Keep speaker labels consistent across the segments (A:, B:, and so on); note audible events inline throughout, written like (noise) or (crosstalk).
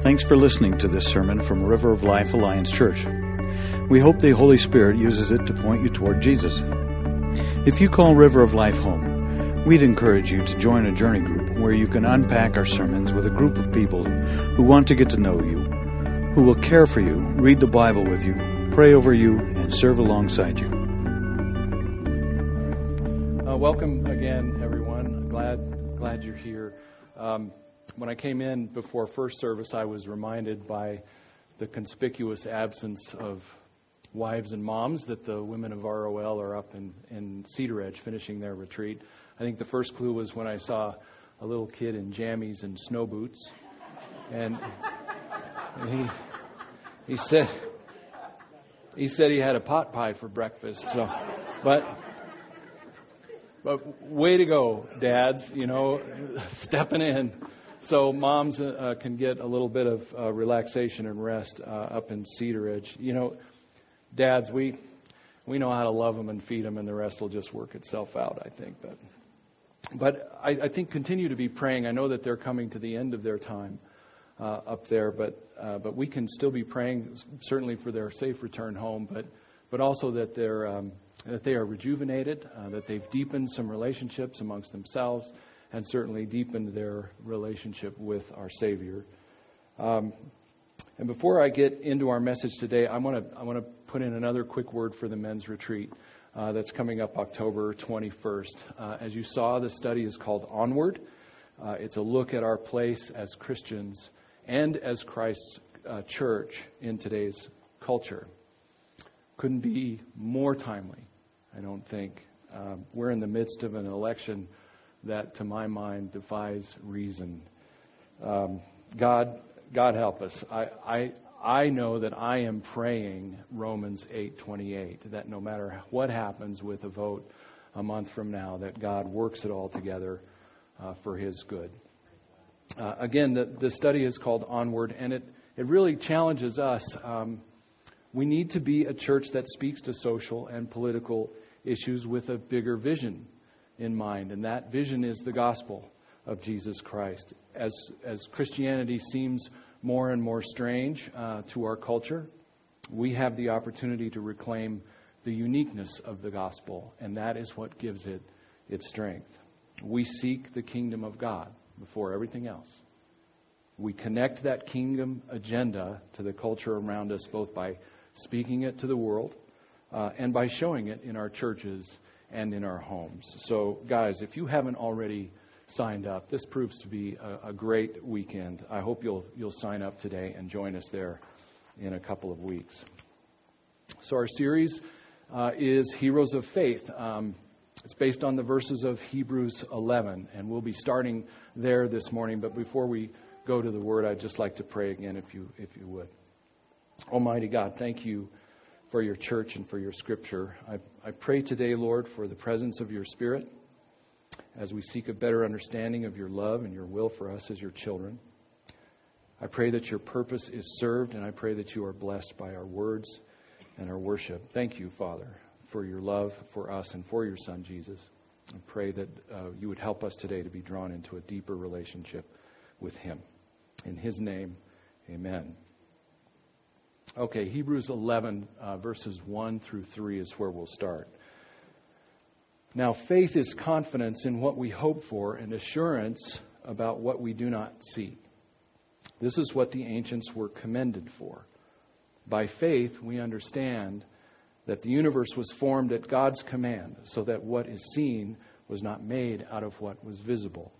A: Thanks for listening to this sermon from River of Life Alliance Church. We hope the Holy Spirit uses it to point you toward Jesus. If you call River of Life home, we'd encourage you to join a journey group where you can unpack our sermons with a group of people who want to get to know you, who will care for you, read the Bible with you, pray over you, and serve alongside you.
B: Uh, welcome again, everyone. Glad glad you're here. Um, when I came in before first service, I was reminded by the conspicuous absence of wives and moms that the women of ROL are up in, in Cedaredge finishing their retreat. I think the first clue was when I saw a little kid in jammies and snow boots. And he, he said he said he had a pot pie for breakfast. So, but but way to go, dads, you know, (laughs) stepping in so moms uh, can get a little bit of uh, relaxation and rest uh, up in Cedar Ridge. You know, dads, we we know how to love them and feed them, and the rest will just work itself out. I think, but but I, I think continue to be praying. I know that they're coming to the end of their time uh, up there, but uh, but we can still be praying certainly for their safe return home, but but also that they're um, that they are rejuvenated, uh, that they've deepened some relationships amongst themselves and certainly deepened their relationship with our Savior. Um, and before I get into our message today, I want to I want to put in another quick word for the men's retreat uh, that's coming up October 21st. Uh, as you saw, the study is called Onward. Uh, it's a look at our place as Christians and as Christ's uh, church in today's culture. Couldn't be more timely, I don't think. Um, we're in the midst of an election that, to my mind, defies reason. Um, God, God help us. I, I, I know that I am praying Romans 8:28 that no matter what happens with a vote a month from now, that God works it all together uh, for His good. Uh, again, the, the study is called Onward, and it, it really challenges us. Um, we need to be a church that speaks to social and political issues with a bigger vision in mind, and that vision is the gospel of Jesus Christ. As, as Christianity seems more and more strange uh, to our culture, we have the opportunity to reclaim the uniqueness of the gospel, and that is what gives it its strength. We seek the kingdom of God before everything else. We connect that kingdom agenda to the culture around us both by speaking it to the world uh, and by showing it in our churches and in our homes. So, guys, if you haven't already signed up, this proves to be a, a great weekend. I hope you'll, you'll sign up today and join us there in a couple of weeks. So, our series uh, is Heroes of Faith. Um, it's based on the verses of Hebrews 11, and we'll be starting there this morning. But before we go to the word, I'd just like to pray again, if you, if you would. Almighty God, thank you for your church and for your scripture. I, I pray today, Lord, for the presence of your Spirit as we seek a better understanding of your love and your will for us as your children. I pray that your purpose is served, and I pray that you are blessed by our words and our worship. Thank you, Father, for your love for us and for your Son, Jesus. I pray that uh, you would help us today to be drawn into a deeper relationship with him. In his name, amen. Okay, Hebrews 11, uh, verses 1 through 3 is where we'll start. Now, faith is confidence in what we hope for and assurance about what we do not see. This is what the ancients were commended for. By faith, we understand that the universe was formed at God's command, so that what is seen was not made out of what was visible.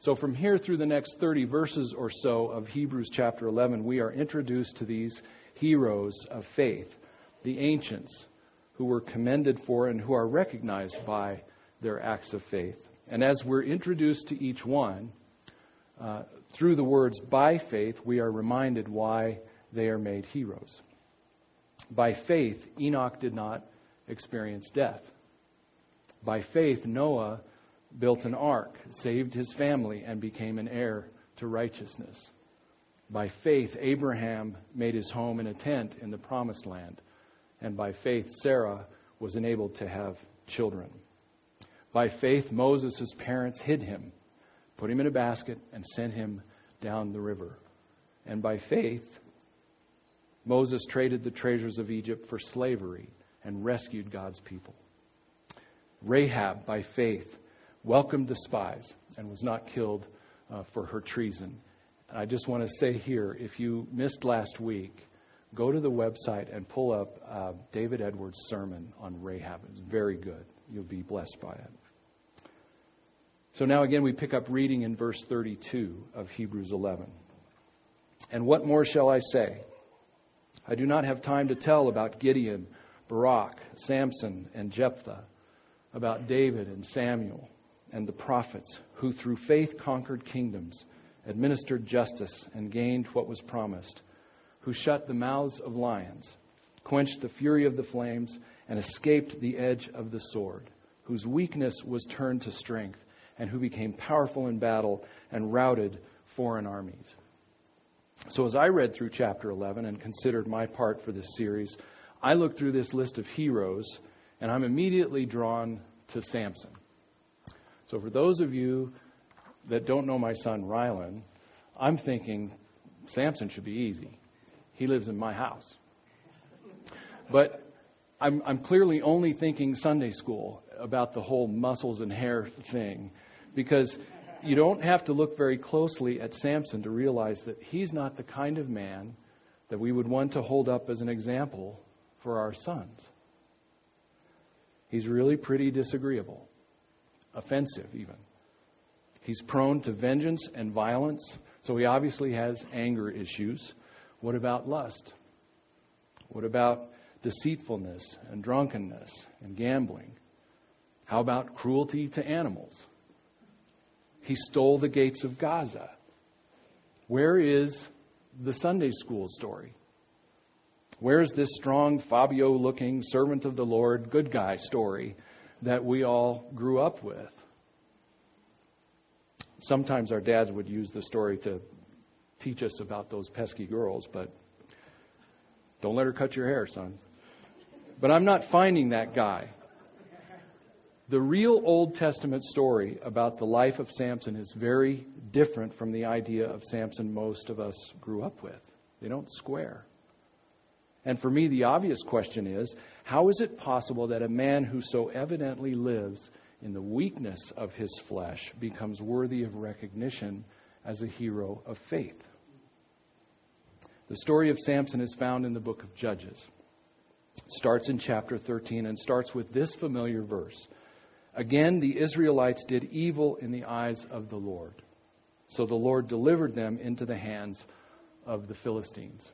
B: So, from here through the next 30 verses or so of Hebrews chapter 11, we are introduced to these heroes of faith, the ancients who were commended for and who are recognized by their acts of faith. And as we're introduced to each one, uh, through the words by faith, we are reminded why they are made heroes. By faith, Enoch did not experience death. By faith, Noah built an ark, saved his family, and became an heir to righteousness. By faith, Abraham made his home in a tent in the promised land. And by faith, Sarah was enabled to have children. By faith, Moses' parents hid him, put him in a basket, and sent him down the river. And by faith, Moses traded the treasures of Egypt for slavery and rescued God's people. Rahab, by faith, welcomed the spies and was not killed uh, for her treason. And I just want to say here if you missed last week, go to the website and pull up uh, David Edwards' sermon on Rahab. It's very good. You'll be blessed by it. So now again, we pick up reading in verse 32 of Hebrews 11. And what more shall I say? I do not have time to tell about Gideon, Barak, Samson, and Jephthah, about David and Samuel and the prophets, who through faith conquered kingdoms, administered justice, and gained what was promised, who shut the mouths of lions, quenched the fury of the flames, and escaped the edge of the sword, whose weakness was turned to strength, and who became powerful in battle and routed foreign armies. So, as I read through chapter 11 and considered my part for this series, I looked through this list of heroes and I'm immediately drawn to Samson. So, for those of you that don't know my son Rylan, I'm thinking Samson should be easy. He lives in my house. But I'm, I'm clearly only thinking Sunday school about the whole muscles and hair thing because you don't have to look very closely at Samson to realize that he's not the kind of man that we would want to hold up as an example for our sons. He's really pretty disagreeable, offensive, even. He's prone to vengeance and violence, so he obviously has anger issues. What about lust? What about deceitfulness and drunkenness and gambling? How about cruelty to animals? He stole the gates of Gaza. Where is the Sunday school story? Where's this strong Fabio looking servant of the Lord, good guy story that we all grew up with? Sometimes our dads would use the story to teach us about those pesky girls, but don't let her cut your hair, son. But I'm not finding that guy. The real Old Testament story about the life of Samson is very different from the idea of Samson most of us grew up with. They don't square. And for me, the obvious question is how is it possible that a man who so evidently lives in the weakness of his flesh becomes worthy of recognition as a hero of faith? The story of Samson is found in the book of Judges. It starts in chapter 13 and starts with this familiar verse Again, the Israelites did evil in the eyes of the Lord. So the Lord delivered them into the hands of the Philistines.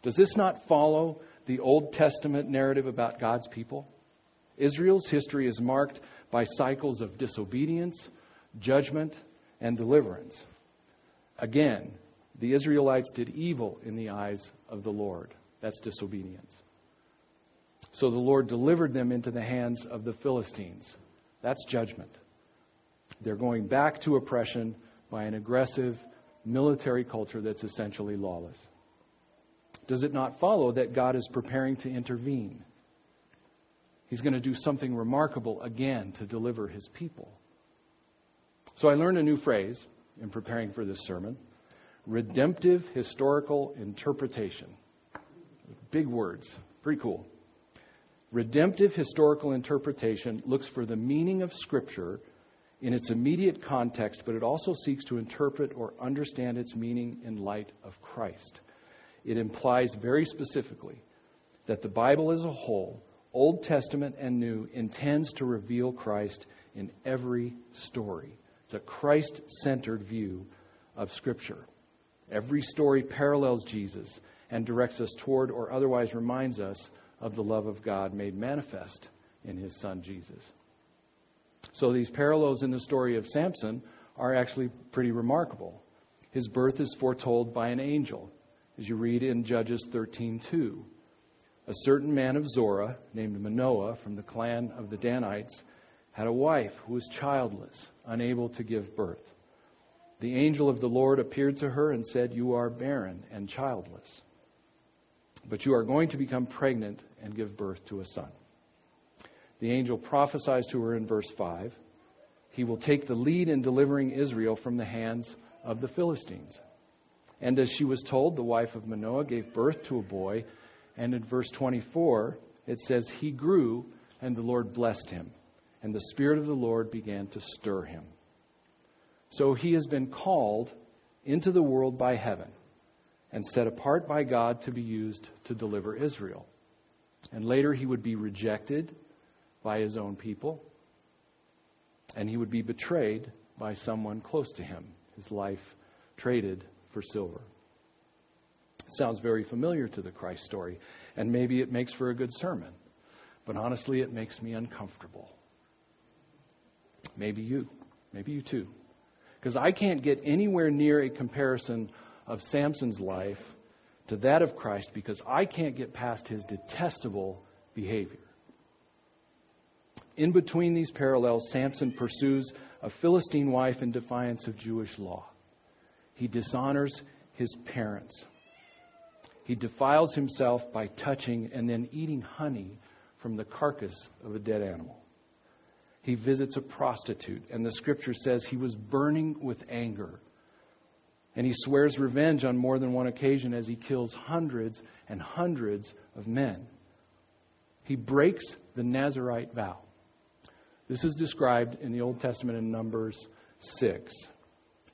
B: Does this not follow the Old Testament narrative about God's people? Israel's history is marked by cycles of disobedience, judgment, and deliverance. Again, the Israelites did evil in the eyes of the Lord. That's disobedience. So the Lord delivered them into the hands of the Philistines. That's judgment. They're going back to oppression by an aggressive military culture that's essentially lawless. Does it not follow that God is preparing to intervene? He's going to do something remarkable again to deliver his people. So I learned a new phrase in preparing for this sermon redemptive historical interpretation. Big words, pretty cool. Redemptive historical interpretation looks for the meaning of Scripture in its immediate context, but it also seeks to interpret or understand its meaning in light of Christ. It implies very specifically that the Bible as a whole, Old Testament and New, intends to reveal Christ in every story. It's a Christ centered view of Scripture. Every story parallels Jesus and directs us toward or otherwise reminds us of the love of God made manifest in his son Jesus. So these parallels in the story of Samson are actually pretty remarkable. His birth is foretold by an angel, as you read in Judges 13:2. A certain man of Zorah, named Manoah, from the clan of the Danites, had a wife who was childless, unable to give birth. The angel of the Lord appeared to her and said, You are barren and childless but you are going to become pregnant and give birth to a son. The angel prophesies to her in verse 5 He will take the lead in delivering Israel from the hands of the Philistines. And as she was told, the wife of Manoah gave birth to a boy. And in verse 24, it says, He grew, and the Lord blessed him. And the Spirit of the Lord began to stir him. So he has been called into the world by heaven and set apart by God to be used to deliver Israel. And later he would be rejected by his own people, and he would be betrayed by someone close to him, his life traded for silver. It sounds very familiar to the Christ story, and maybe it makes for a good sermon, but honestly, it makes me uncomfortable. Maybe you, maybe you too. Because I can't get anywhere near a comparison of Samson's life to that of Christ because I can't get past his detestable behavior. In between these parallels, Samson pursues a Philistine wife in defiance of Jewish law. He dishonors his parents. He defiles himself by touching and then eating honey from the carcass of a dead animal. He visits a prostitute, and the scripture says he was burning with anger. And he swears revenge on more than one occasion as he kills hundreds and hundreds of men. He breaks the Nazarite vow. This is described in the Old Testament in Numbers 6.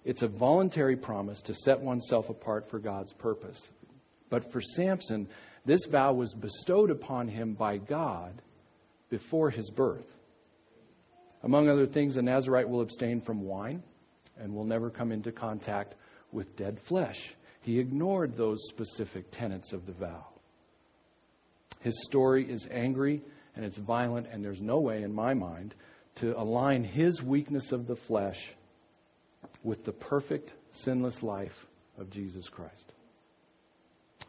B: It's a voluntary promise to set oneself apart for God's purpose. But for Samson, this vow was bestowed upon him by God before his birth. Among other things, a Nazarite will abstain from wine and will never come into contact with dead flesh. He ignored those specific tenets of the vow. His story is angry and it's violent, and there's no way, in my mind, to align his weakness of the flesh with the perfect, sinless life of Jesus Christ.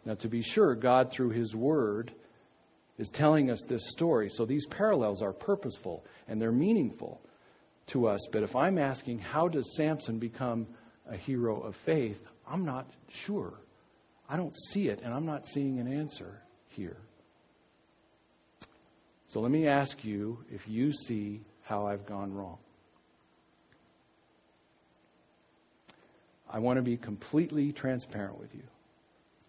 B: Now, to be sure, God, through His Word, is telling us this story. So these parallels are purposeful and they're meaningful to us. But if I'm asking, how does Samson become a hero of faith? I'm not sure. I don't see it, and I'm not seeing an answer here. So let me ask you if you see how I've gone wrong. I want to be completely transparent with you.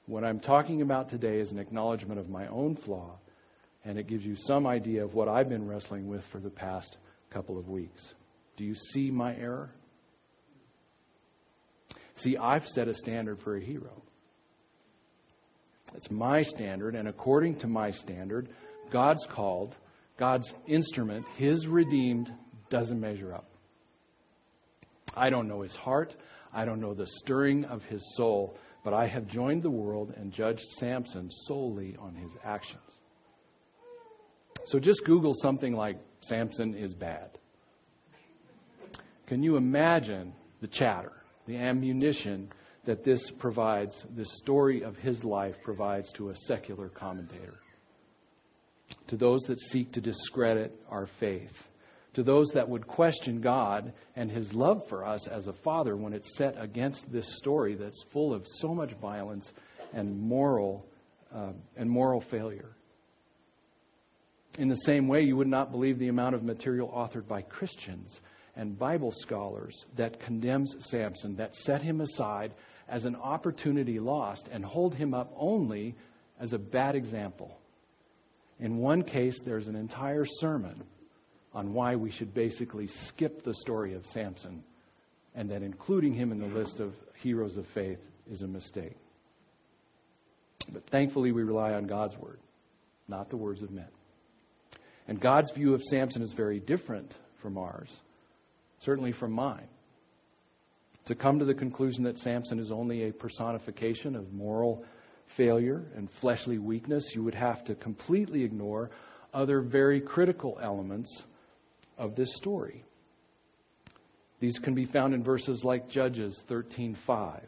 B: What I'm talking about today is an acknowledgement of my own flaw, and it gives you some idea of what I've been wrestling with for the past couple of weeks. Do you see my error? See, I've set a standard for a hero. It's my standard, and according to my standard, God's called, God's instrument, His redeemed, doesn't measure up. I don't know his heart. I don't know the stirring of his soul, but I have joined the world and judged Samson solely on his actions. So just Google something like Samson is bad. Can you imagine the chatter, the ammunition that this provides, this story of his life provides to a secular commentator? To those that seek to discredit our faith to those that would question God and his love for us as a father when it's set against this story that's full of so much violence and moral uh, and moral failure. In the same way, you would not believe the amount of material authored by Christians and Bible scholars that condemns Samson, that set him aside as an opportunity lost and hold him up only as a bad example. In one case, there's an entire sermon on why we should basically skip the story of Samson and that including him in the list of heroes of faith is a mistake. But thankfully, we rely on God's word, not the words of men. And God's view of Samson is very different from ours, certainly from mine. To come to the conclusion that Samson is only a personification of moral failure and fleshly weakness, you would have to completely ignore other very critical elements of this story. These can be found in verses like Judges 13:5.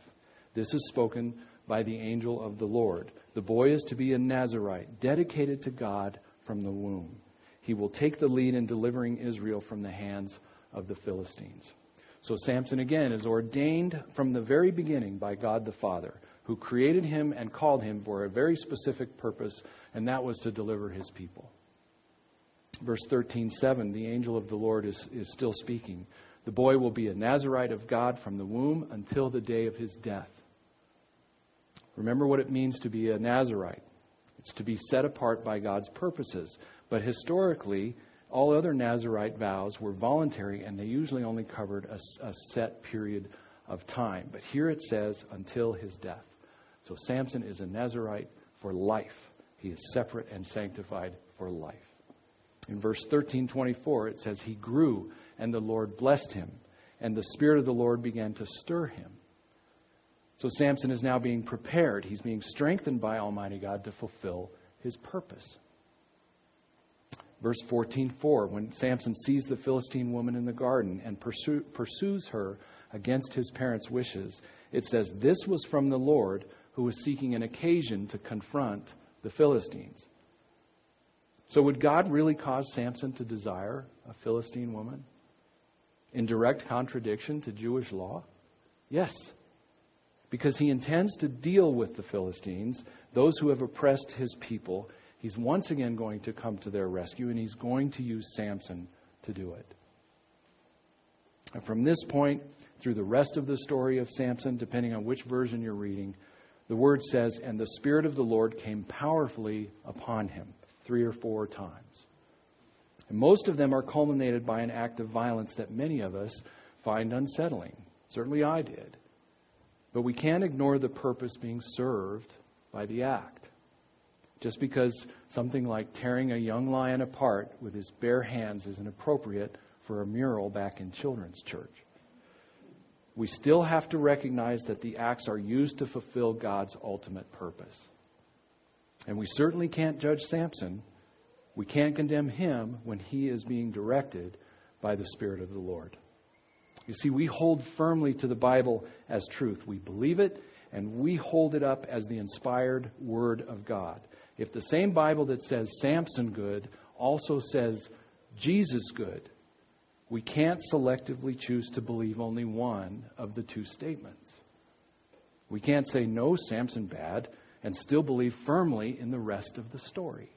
B: This is spoken by the angel of the Lord. The boy is to be a Nazarite, dedicated to God from the womb. He will take the lead in delivering Israel from the hands of the Philistines. So Samson again is ordained from the very beginning by God the Father, who created him and called him for a very specific purpose, and that was to deliver his people verse 13, 7, the angel of the Lord is, is still speaking. The boy will be a Nazarite of God from the womb until the day of his death. Remember what it means to be a Nazarite. It's to be set apart by God's purposes. But historically, all other Nazarite vows were voluntary and they usually only covered a, a, set period of time. But here it says, until his death. So Samson is a Nazarite for life. He is separate and sanctified for life. In verse 1324, it says, He grew, and the Lord blessed him, and the Spirit of the Lord began to stir him. So Samson is now being prepared. He's being strengthened by Almighty God to fulfill his purpose. Verse 14:4 when Samson sees the Philistine woman in the garden and pursue, pursues her against his parents' wishes, it says this was from the Lord who was seeking an occasion to confront the Philistines. So would God really cause Samson to desire a Philistine woman in direct contradiction to Jewish law? Yes. Because he intends to deal with the Philistines, those who have oppressed his people, He's once again going to come to their rescue, and he's going to use Samson to do it. And from this point, through the rest of the story of Samson, depending on which version you're reading, the word says, And the Spirit of the Lord came powerfully upon him, three or four times. And most of them are culminated by an act of violence that many of us find unsettling. Certainly I did. But we can't ignore the purpose being served by the act. Just because something like tearing a young lion apart with his bare hands isn't appropriate for a mural back in children's church. We still have to recognize that the acts are used to fulfill God's ultimate purpose. And we certainly can't judge Samson. We can't condemn him when he is being directed by the Spirit of the Lord. You see, we hold firmly to the Bible as truth. We believe it, and we hold it up as the inspired Word of God. If the same Bible that says Samson good also says Jesus good, we can't selectively choose to believe only one of the two statements. We can't say no, Samson bad, and still believe firmly in the rest of the story.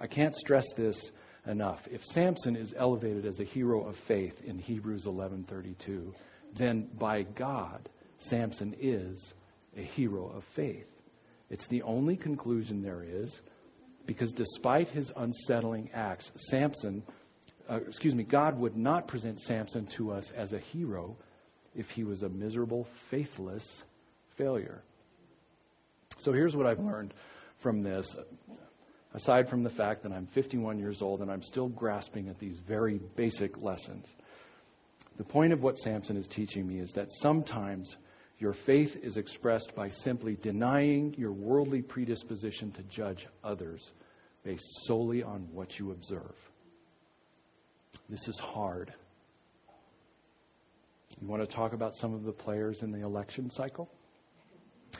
B: I can't stress this enough. If Samson is elevated as a hero of faith in Hebrews 11:32, then by God Samson is a hero of faith. It's the only conclusion there is because despite his unsettling acts, Samson, uh, excuse me, God would not present Samson to us as a hero if he was a miserable, faithless failure. So here's what I've learned from this, aside from the fact that I'm 51 years old and I'm still grasping at these very basic lessons. The point of what Samson is teaching me is that sometimes your faith is expressed by simply denying your worldly predisposition to judge others based solely on what you observe. This is hard. You want to talk about some of the players in the election cycle?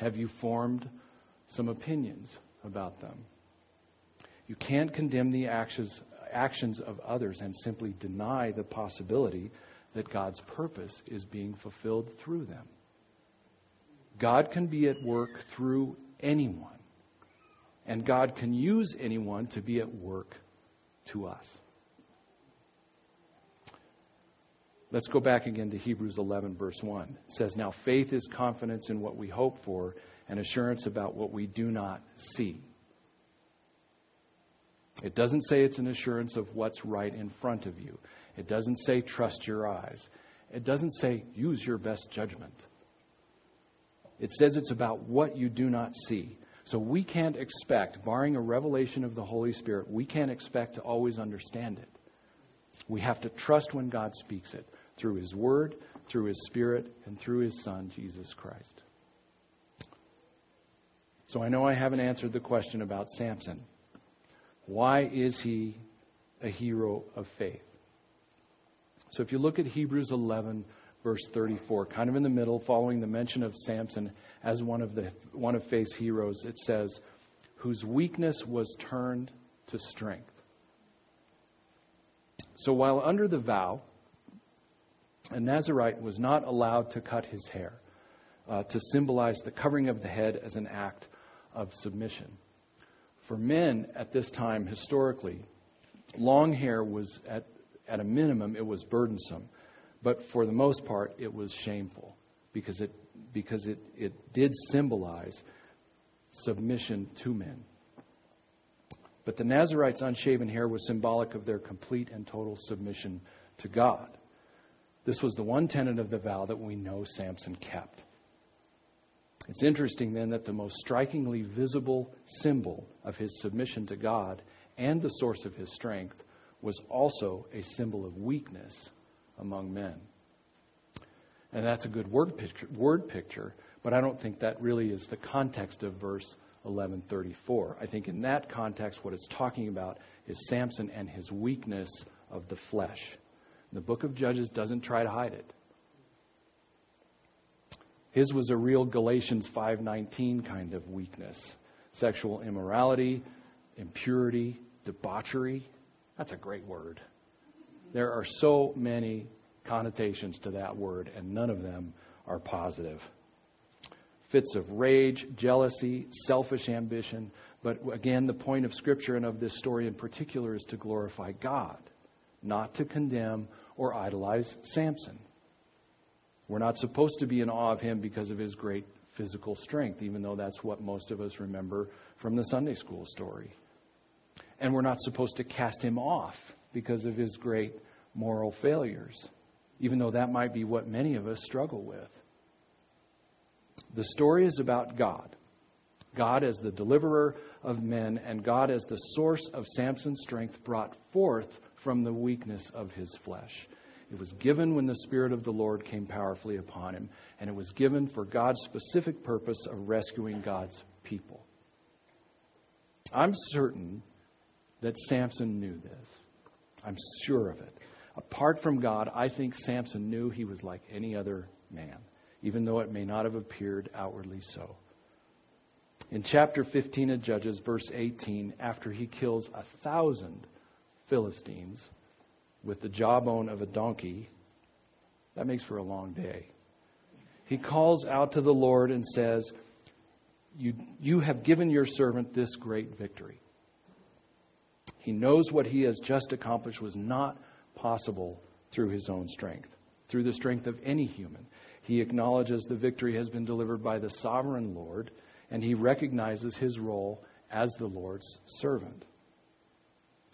B: Have you formed some opinions about them? You can't condemn the actions, actions of others and simply deny the possibility that God's purpose is being fulfilled through them. God can be at work through anyone. And God can use anyone to be at work to us. Let's go back again to Hebrews 11, verse 1. It says, Now faith is confidence in what we hope for and assurance about what we do not see. It doesn't say it's an assurance of what's right in front of you. It doesn't say trust your eyes. It doesn't say use your best judgment. It says it's about what you do not see. So we can't expect, barring a revelation of the Holy Spirit, we can't expect to always understand it. We have to trust when God speaks it through His Word, through His Spirit, and through His Son, Jesus Christ. So I know I haven't answered the question about Samson. Why is he a hero of faith? So if you look at Hebrews 11, verse 34, kind of in the middle, following the mention of Samson as one of, the, one of faith's heroes, it says, whose weakness was turned to strength. So while under the vow, a Nazarite was not allowed to cut his hair uh, to symbolize the covering of the head as an act of submission. For men at this time, historically, long hair was at, at a minimum, it was burdensome. But for the most part, it was shameful because it because it, it did symbolize submission to men. But the Nazarites' unshaven hair was symbolic of their complete and total submission to God. This was the one tenet of the vow that we know Samson kept. It's interesting then that the most strikingly visible symbol of his submission to God and the source of his strength was also a symbol of weakness among men. And that's a good word picture, word picture, but I don't think that really is the context of verse 1134. I think in that context, what it's talking about is Samson and his weakness of the flesh. The book of Judges doesn't try to hide it. His was a real Galatians 5:19 kind of weakness. Sexual immorality, impurity, debauchery. That's a great word. There are so many connotations to that word, and none of them are positive. Fits of rage, jealousy, selfish ambition. But again, the point of Scripture and of this story in particular is to glorify God, not to condemn or idolize Samson. We're not supposed to be in awe of him because of his great physical strength, even though that's what most of us remember from the Sunday school story. And we're not supposed to cast him off because of his great moral failures even though that might be what many of us struggle with. The story is about God. God as the deliverer of men, and God as the source of Samson's strength brought forth from the weakness of his flesh. It was given when the Spirit of the Lord came powerfully upon him, and it was given for God's specific purpose of rescuing God's people. I'm certain that Samson knew this. I'm sure of it. Apart from God, I think Samson knew he was like any other man, even though it may not have appeared outwardly so. In chapter 15 of Judges, verse 18, after he kills a thousand Philistines with the jawbone of a donkey, that makes for a long day. He calls out to the Lord and says, you, you have given your servant this great victory. He knows what he has just accomplished was not possible through his own strength, through the strength of any human. He acknowledges the victory has been delivered by the sovereign Lord, and he recognizes his role as the Lord's servant.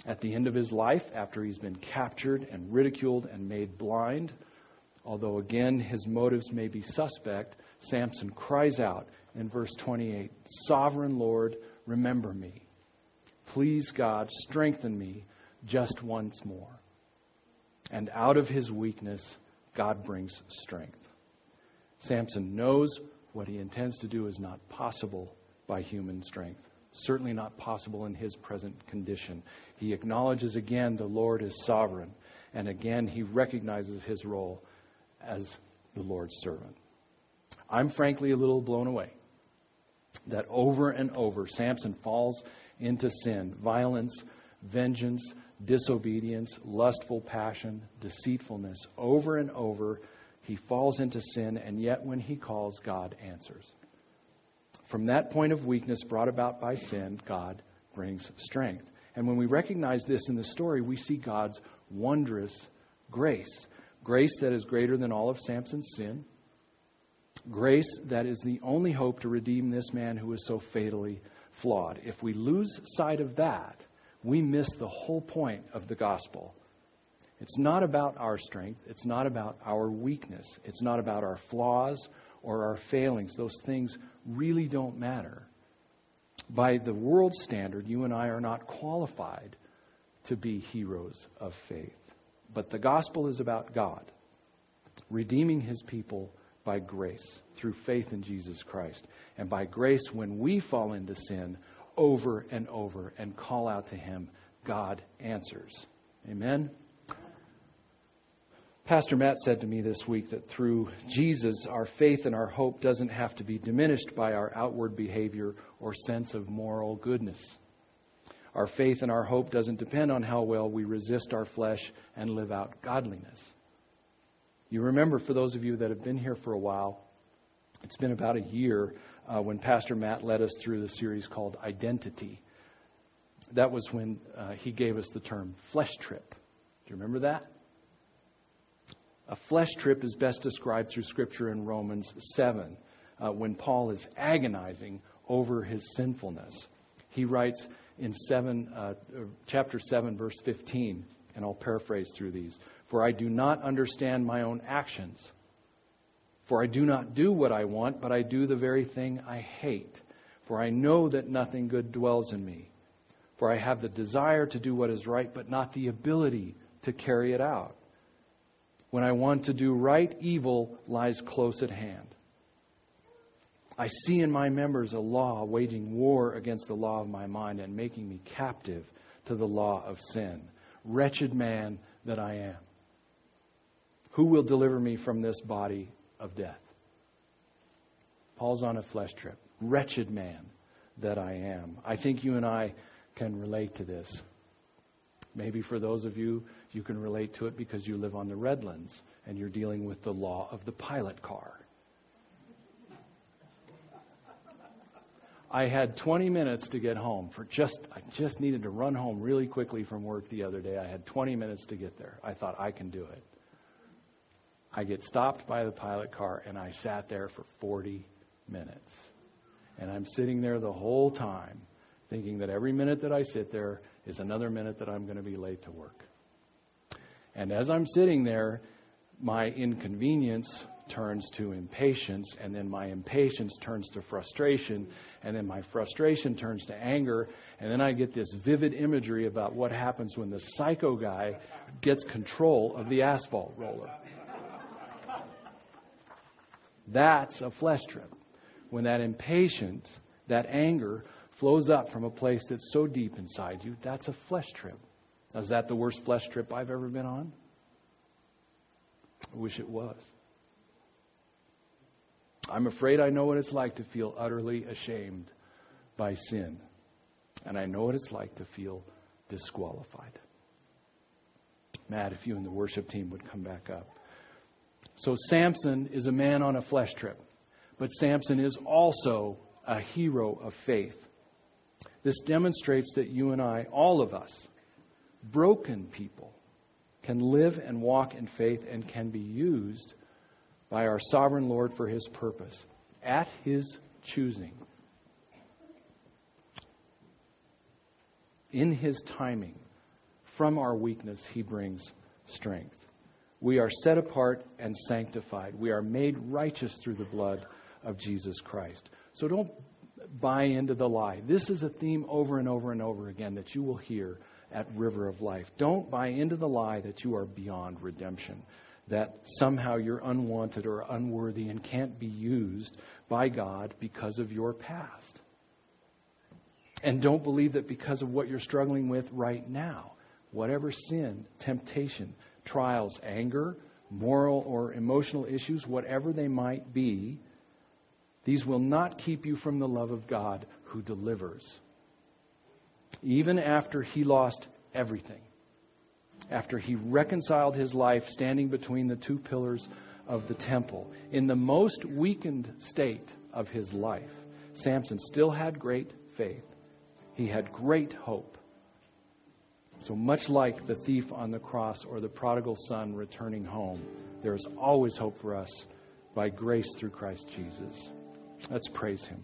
B: At the end of his life, after he's been captured and ridiculed and made blind, although again his motives may be suspect, Samson cries out in verse 28 Sovereign Lord, remember me. Please, God, strengthen me just once more. And out of his weakness, God brings strength. Samson knows what he intends to do is not possible by human strength, certainly not possible in his present condition. He acknowledges again the Lord is sovereign, and again he recognizes his role as the Lord's servant. I'm frankly a little blown away that over and over Samson falls into sin, violence, vengeance, disobedience, lustful passion, deceitfulness. Over and over, he falls into sin, and yet when he calls, God answers. From that point of weakness brought about by sin, God brings strength. And when we recognize this in the story, we see God's wondrous grace grace that is greater than all of Samson's sin, grace that is the only hope to redeem this man who is so fatally flawed. If we lose sight of that, we miss the whole point of the gospel. It's not about our strength, it's not about our weakness, it's not about our flaws or our failings. Those things really don't matter. By the world standard, you and I are not qualified to be heroes of faith. But the gospel is about God redeeming his people by grace through faith in Jesus Christ. And by grace, when we fall into sin, over and over and call out to Him, God answers. Amen. Pastor Matt said to me this week that through Jesus, our faith and our hope doesn't have to be diminished by our outward behavior or sense of moral goodness. Our faith and our hope doesn't depend on how well we resist our flesh and live out godliness. You remember, for those of you that have been here for a while, it's been about a year uh, when Pastor Matt led us through the series called Identity. That was when uh, he gave us the term flesh trip. Do you remember that? A flesh trip is best described through Scripture in Romans 7 uh, when Paul is agonizing over his sinfulness. He writes in seven, uh, chapter 7, verse 15, and I'll paraphrase through these For I do not understand my own actions. For I do not do what I want, but I do the very thing I hate. For I know that nothing good dwells in me. For I have the desire to do what is right, but not the ability to carry it out. When I want to do right, evil lies close at hand. I see in my members a law waging war against the law of my mind and making me captive to the law of sin. Wretched man that I am. Who will deliver me from this body of death? Paul's on a flesh trip. Wretched man that I am. I think you and I can relate to this. Maybe for those of you, you can relate to it because you live on the Redlands and you're dealing with the law of the pilot car. I had 20 minutes to get home for just I just needed to run home really quickly from work the other day. I had 20 minutes to get there. I thought I can do it. I get stopped by the pilot car and I sat there for 40 minutes. And I'm sitting there the whole time thinking that every minute that I sit there is another minute that I'm going to be late to work. And as I'm sitting there, my inconvenience turns to impatience, and then my impatience turns to frustration, and then my frustration turns to anger, and then I get this vivid imagery about what happens when the psycho guy gets control of the asphalt roller. That's a flesh trip. When that impatience, that anger, flows up from a place that's so deep inside you, that's a flesh trip. Is that the worst flesh trip I've ever been on? I wish it was. I'm afraid I know what it's like to feel utterly ashamed by sin. And I know what it's like to feel disqualified. Matt, if you and the worship team would come back up. So, Samson is a man on a flesh trip, but Samson is also a hero of faith. This demonstrates that you and I, all of us, broken people, can live and walk in faith and can be used by our sovereign Lord for his purpose at his choosing. In his timing, from our weakness, he brings strength. We are set apart and sanctified. We are made righteous through the blood of Jesus Christ. So don't buy into the lie. This is a theme over and over and over again that you will hear at River of Life. Don't buy into the lie that you are beyond redemption that somehow you're unwanted or unworthy and can't be used by God because of your past. And don't believe that because of what you're struggling with right now, whatever sin, temptation, trials, anger, moral or emotional issues, whatever they might be, these will not keep you from the love of God who delivers. Even after he lost everything after he reconciled his life standing between the two pillars of the temple. In the most weakened state of his life, Samson still had great faith. He had great hope. So much like the thief on the cross or the prodigal son returning home, there is always hope for us by grace through Christ Jesus. Let's praise him.